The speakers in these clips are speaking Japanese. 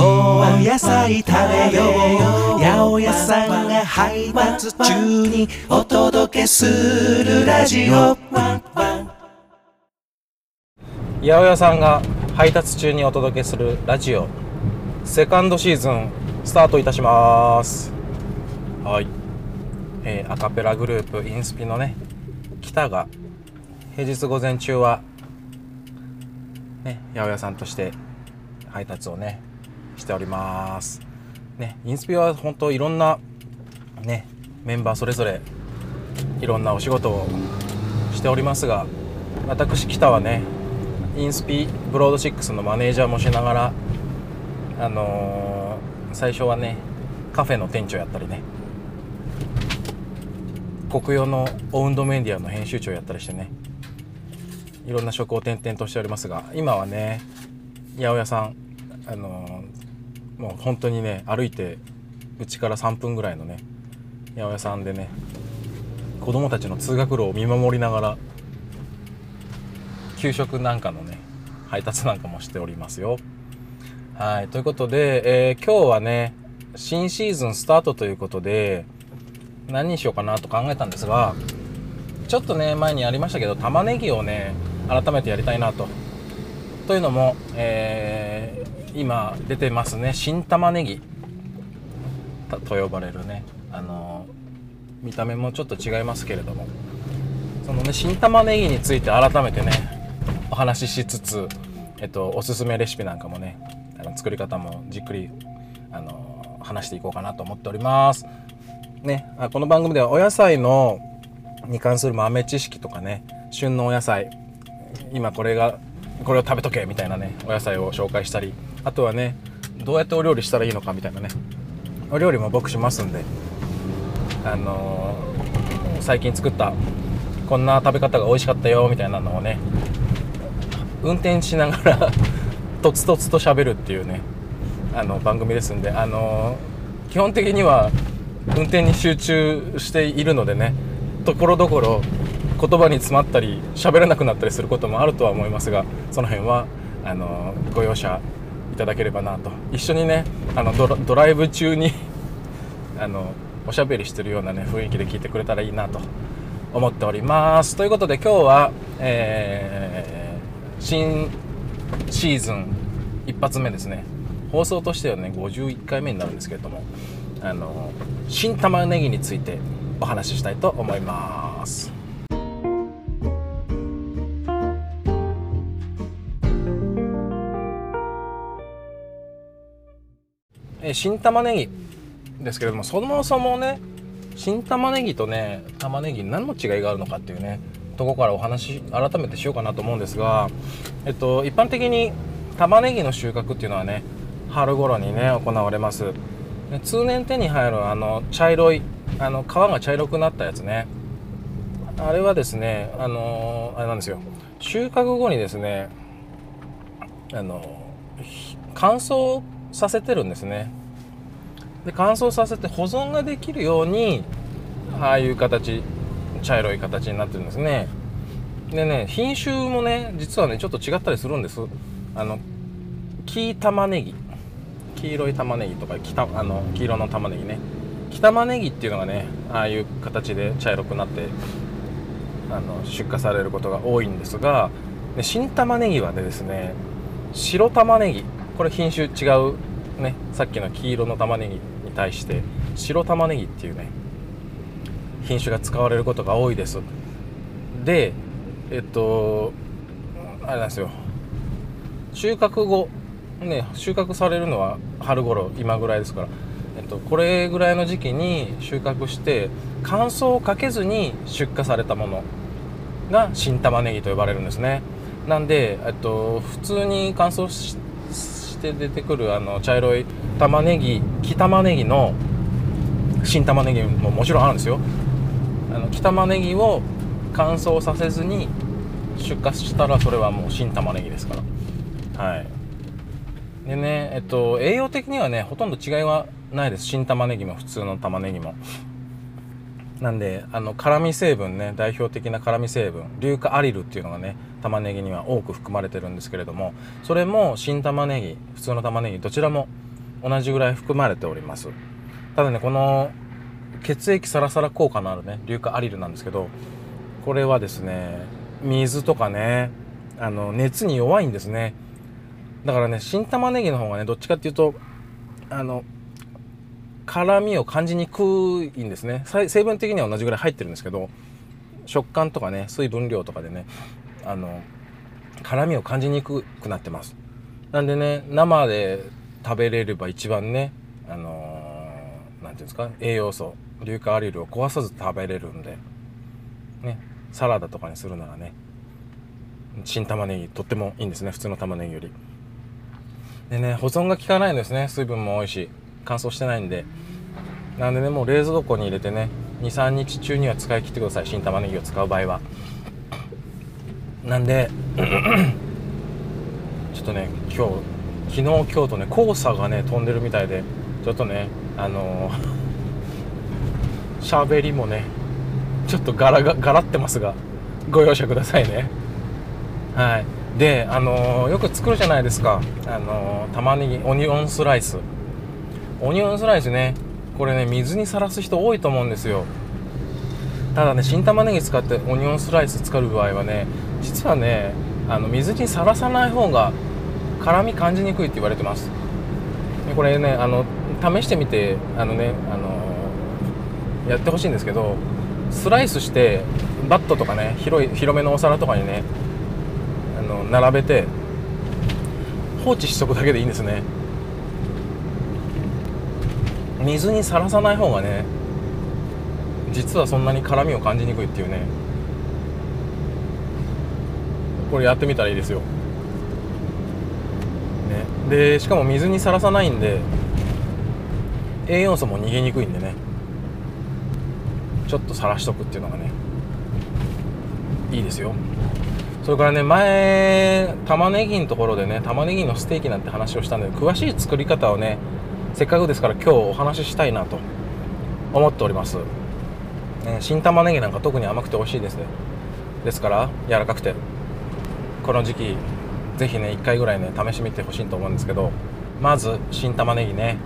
お野菜食べよう八百屋さんが配達中にお届けするラジオ八百屋さんが配達中にお届けするラジオセカンドシーズンスタートいたしますはい、えーアカペラグループインスピのね北が平日午前中はね八百屋さんとして配達をねしております。ねインスピは本当いろんなねメンバーそれぞれいろんなお仕事をしておりますが私北はねインスピブロード6のマネージャーもしながらあのー最初はねカフェの店長やったりね国用のオウンドメディアの編集長やったりしてねいろんな職を転々としておりますが今はね八百屋さんあのもう本当にね歩いてうちから3分ぐらいのね八百屋さんでね子供たちの通学路を見守りながら給食なんかのね配達なんかもしておりますよ。はいということで、えー今日はね新シーズンスタートということで何にしようかなと考えたんですがちょっとね前にやりましたけど玉ねぎをね改めてやりたいなと。というのも、えー今出てますね新玉ねぎと呼ばれるねあの見た目もちょっと違いますけれどもそのね新玉ねぎについて改めてねお話ししつつ、えっと、おすすめレシピなんかもねあの作り方もじっくりあの話していこうかなと思っております。ね、この番組ではお野菜のに関する豆知識とかね旬のお野菜今これがこれを食べとけみたいなねお野菜を紹介したりあとはねどうやってお料理したらいいのかみたいなね。お料理も僕しますんであのー最近作ったこんな食べ方が美味しかったよみたいなのをね運転しながら とつとつと喋るっていうねあの番組ですんであのー基本的には運転に集中しているのでねところどころ言葉に詰まったり喋れなくなったりすることもあるとは思いますがその辺はあのご容赦いただければなと。一緒にねあのドラドライブ中に あのおしゃべりしてるようなね雰囲気で聞いてくれたらいいなと思っております。ということで今日は、えー新シーズン一発目ですね。放送としてはね51回目になるんですけれどもあの新玉ねぎについてお話ししたいと思います。え新玉ねぎ。ですけれどもそもそもね新玉ねぎとね玉ねぎ何の違いがあるのかっていうねとこからお話改めてしようかなと思うんですが、えっと、一般的に玉ねぎの収穫っていうのはね春頃にね行われます。通年手に入るあの茶色いあの皮が茶色くなったやつね。あれはですねあのあれなんですよ。収穫後にですねあの乾燥させてるんですね。で乾燥させて保存ができるようにああいう形茶色い形になってるんですね。でね品種もね実はねちょっと違ったりするんです。あの黄玉ねぎ。黄色い玉ねぎとか黄たあの黄色の玉ねぎね。黄玉ねぎっていうのがねああいう形で茶色くなってあの出荷されることが多いんですがで新玉ねぎはねですね白玉ねぎ。これ品種違うねさっきの黄色の玉ねぎに対して白玉ねぎっていうね品種が使われることが多いです。でえっとあれなんですよ。収穫後ね収穫されるのは春頃今ぐらいですから、えっと、これぐらいの時期に収穫して乾燥をかけずに出荷されたものが新玉ねぎと呼ばれるんですね。なんで、えっと、普通に乾燥しして出てくるあの茶色い玉ねぎ黄玉ねぎの新玉ねぎももちろんあるんですよ。あの黄玉ねぎを乾燥させずに出荷したらそれはもう新玉ねぎですから。はい。でねえっと栄養的にはねほとんど違いはないです。新玉ねぎも普通の玉ねぎも。なんであの辛味成分ね代表的な辛味成分硫化アリルっていうのがね玉ねぎには多く含まれてるんですけれどもそれも新玉ねぎ普通の玉ねぎどちらも同じぐらい含まれております。ただねこの血液サラサラ効果のあるね硫化アリルなんですけどこれはですね水とかねあの熱に弱いんですね。だからね新玉ねぎの方がねどっちかっていうとあの辛みを感じにくいんですね。成分的には同じぐらい入ってるんですけど食感とかね水分量とかでねあの辛みを感じにくくなってます。なんでね生で食べれれば一番ねあの何、て言うんですか栄養素硫化アリルを壊さず食べれるんでねサラダとかにするならね新玉ねぎとってもいいんですね普通の玉ねぎより。でね保存が効かないんですね。水分も多いし。乾燥してないんで。なんでねもう冷蔵庫に入れてね23日中には使い切ってください。新玉ねぎを使う場合は。なんで ちょっとね今日昨日今日とね黄砂がね飛んでるみたいでちょっとねあの 喋りもねちょっとガラがガラってますがご容赦くださいね。はい。であのよく作るじゃないですか。あの玉ねぎオニオンスライス。オニオンスライスね。これね水にさらす人多いと思うんですよ。ただね新玉ねぎ使ってオニオンスライス使う場合はね実はねあの水にさらさない方が辛み感じにくいって言われてます。でこれねあの試してみてあのねあのやってほしいんですけどスライスしてバットとかね広い広めのお皿とかにねあの並べて放置しとくだけでいいんですね。水にさらさない方がね実はそんなに辛みを感じにくいっていうね。これやってみたらいいですよ、ね、でしかも水にさらさないんで栄養素も逃げにくいんでね。ちょっとさらしとくっていうのがねいいですよ。それからね前玉ねぎのところでね玉ねぎのステーキなんて話をしたんで詳しい作り方をねせっかくですから今日お話ししたいなと思っております、ね、新玉ねぎなんか特に甘くて美味しいです。ねですから柔らかくて。この時期ぜひね1回ぐらいね試してみてほしいと思うんですけどまず新玉ねぎね、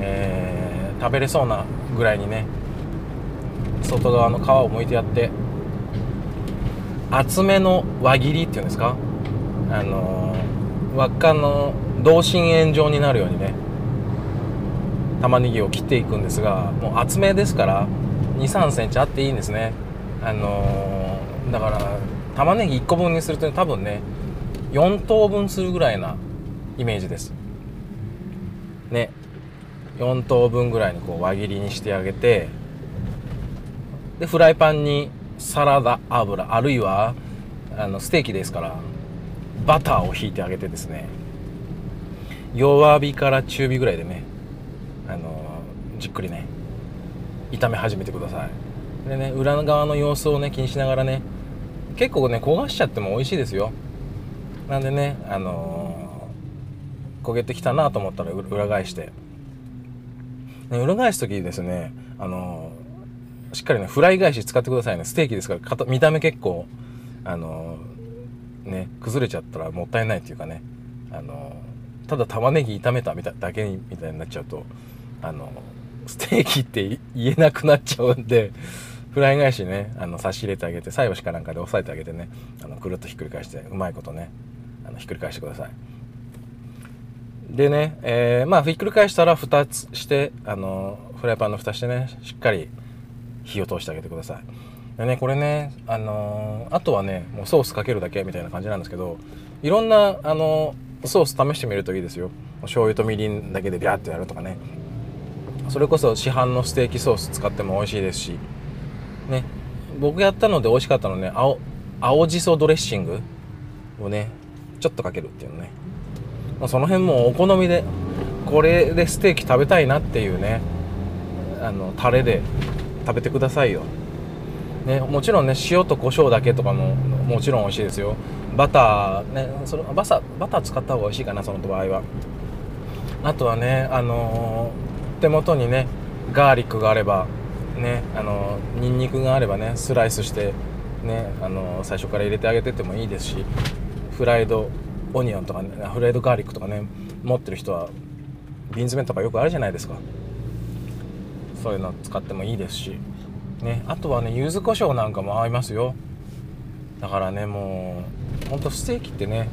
えー、食べれそうなぐらいにね外側の皮を剥いてやって厚めの輪切りっていうんですか？あのー、輪っかの同心円状になるようにね玉ねぎを切っていくんですがもう厚めですから2 3センチあっていいんですね。あのー、だから玉ねぎ1個分にすると多分ね4等分するぐらいなイメージです。ね。4等分ぐらいにこう輪切りにしてあげてでフライパンにサラダ油あるいはあのステーキですからバターをひいてあげてですね。弱火から中火ぐらいでねじっくりね炒め始めてください。でね裏側の様子をね気にしながらね結構ね焦がしちゃっても美味しいですよ。なんでねあのー、焦げてきたなと思ったら裏返して、ね、裏返す時にですねあのー、しっかりねフライ返し使ってくださいね。ステーキですから見た目結構あのー、ね崩れちゃったらもったいないっていうかねあのただ玉ねぎ炒めたみただけみたいになっちゃうとあのステーキって言えなくなっちゃうんでフライ返しねあの差し入れてあげて菜箸かなんかで押さえてあげてねあのくるっとひっくり返してうまいことねあのひっくり返してください。でね、えー、まあひっくり返したら蓋つしてあのフライパンの蓋してねしっかり火を通してあげてください。でねこれねあのー、あとはねもうソースかけるだけみたいな感じなんですけどいろんなあのソース試してみるといいですよ。醤油とみりんだけでビャーってやるとかね。それこそ市販のステーキソース使っても美味しいですし。ね。僕やったので美味しかったのね青青じそドレッシングをねちょっとかけるっていうのね、その辺もお好みでこれでステーキ食べたいなっていうねあのタレで食べてくださいよ、ね、もちろんね塩と胡椒だけとかももちろん美味しいですよ。バターねそれバサバター使った方が美味しいかなその場合は。あとはねあのー手元にねガーリックがあればねあのニンニクがあればねスライスしてねあの最初から入れてあげててもいいですしフライドオニオンとか、ね、フライドガーリックとかね持ってる人は瓶詰めとかよくあるじゃないですか。そういうの使ってもいいですしねあとはね柚子胡椒なんかも合いますよ。だからねもうほんとステーキってね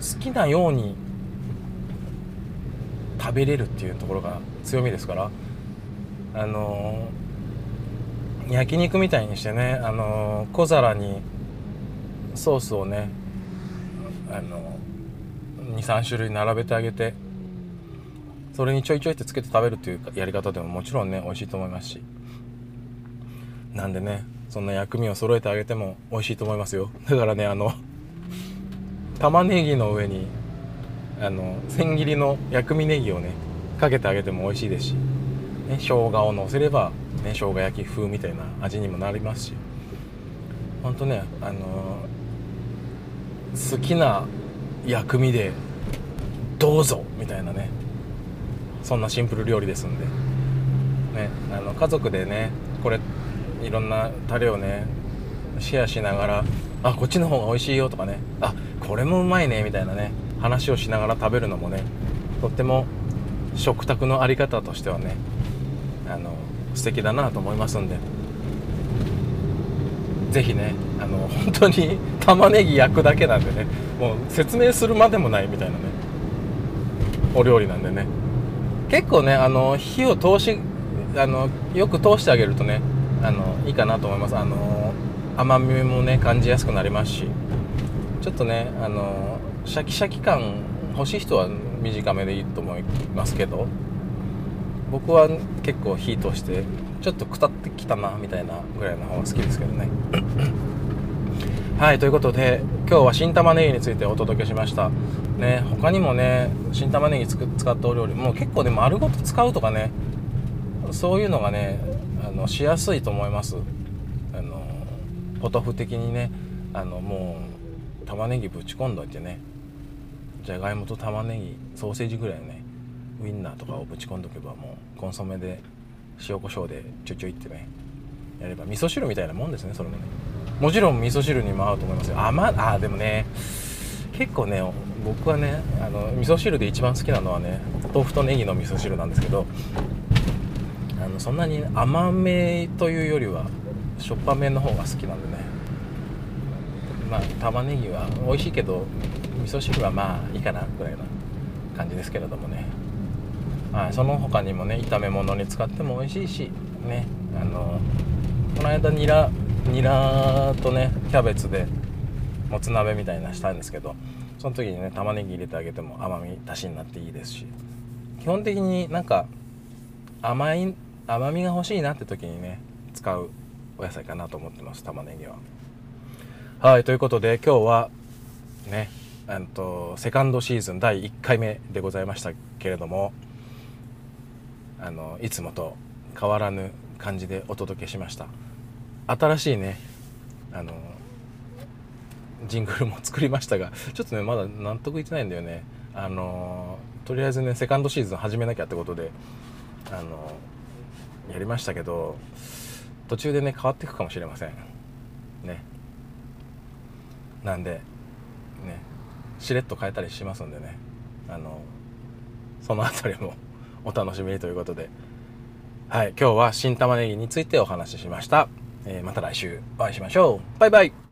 好きなように食べれるっていうところが強みですから。あのー、焼肉みたいにしてね、あのー、小皿にソースをね、あのー、23種類並べてあげてそれにちょいちょいってつけて食べるっていうやり方でももちろんね美味しいと思いますし。なんでねそんな薬味を揃えてあげても美味しいと思いますよ。だからねあの玉ねぎの上にあの千切りの薬味ネギをねかけてあげても美味しいですし、ね、生姜をのせれば、ね、生姜焼き風みたいな味にもなりますし。ほんとねあの好きな薬味でどうぞみたいなねそんなシンプル料理ですんで、ね、あの家族でねこれいろんなタレをねシェアしながらあこっちの方が美味しいよとかねあこれもうまいねみたいなね。話をしながら食べるのもねとっても食卓の在り方としてはねあの素敵だなと思いますんで。是非ねあの本当に玉ねぎ焼くだけなんでねもう説明するまでもないみたいなねお料理なんでね。結構ねあの火を通しあのよく通してあげるとねあのいいかなと思います。あの甘みもね感じやすくなりますしちょっとねあのシャキシャキ感欲しい人は短めでいいと思いますけど僕は結構火通してちょっとくたってきたなみたいなぐらいの方が好きですけどね。はいということで今日は新玉ねぎについてお届けしました。ね他にもね新玉ねぎ使ったお料理もう結構ね丸ごと使うとかねそういうのがねあのしやすいと思います。あのポトフ的にねあのもう玉ねぎぶち込んどいてねじゃがいもと玉ねぎソーセージぐらいねウインナーとかをぶち込んどけばもうコンソメで塩コショウでちょちょいってねやれば味噌汁みたいなもんですねそれもね。もちろん味噌汁にも合うと思いますよ。あまあでもね結構ね僕はねあの味噌汁で一番好きなのはね豆腐とネギの味噌汁なんですけどあのそんなに甘めというよりはしょっぱめの方が好きなんでね。まあ玉ねぎは美味しいけど味噌汁はまあいいかなぐらいな感じですけれどもね、はい、その他にもね炒め物に使っても美味しいしね。あのこの間ニラニラとねキャベツでもつ鍋みたいなしたんですけどその時にね玉ねぎ入れてあげても甘み足しになっていいですし。基本的になんか甘い甘みが欲しいなって時にね使うお野菜かなと思ってます玉ねぎは。はいということで今日はねとセカンドシーズン第1回目でございましたけれどもあのいつもと変わらぬ感じでお届けしました。新しいねあのジングルも作りましたがちょっとねまだ納得いってないんだよね。あのとりあえずねセカンドシーズン始めなきゃってことであのやりましたけど途中でね変わっていくかもしれません。ね。なんでね。しれっと変えたりしますんでね。あのその辺りも お楽しみにということで。はい今日は新玉ねぎについてお話ししました、えー、また来週お会いしましょう。バイバイ。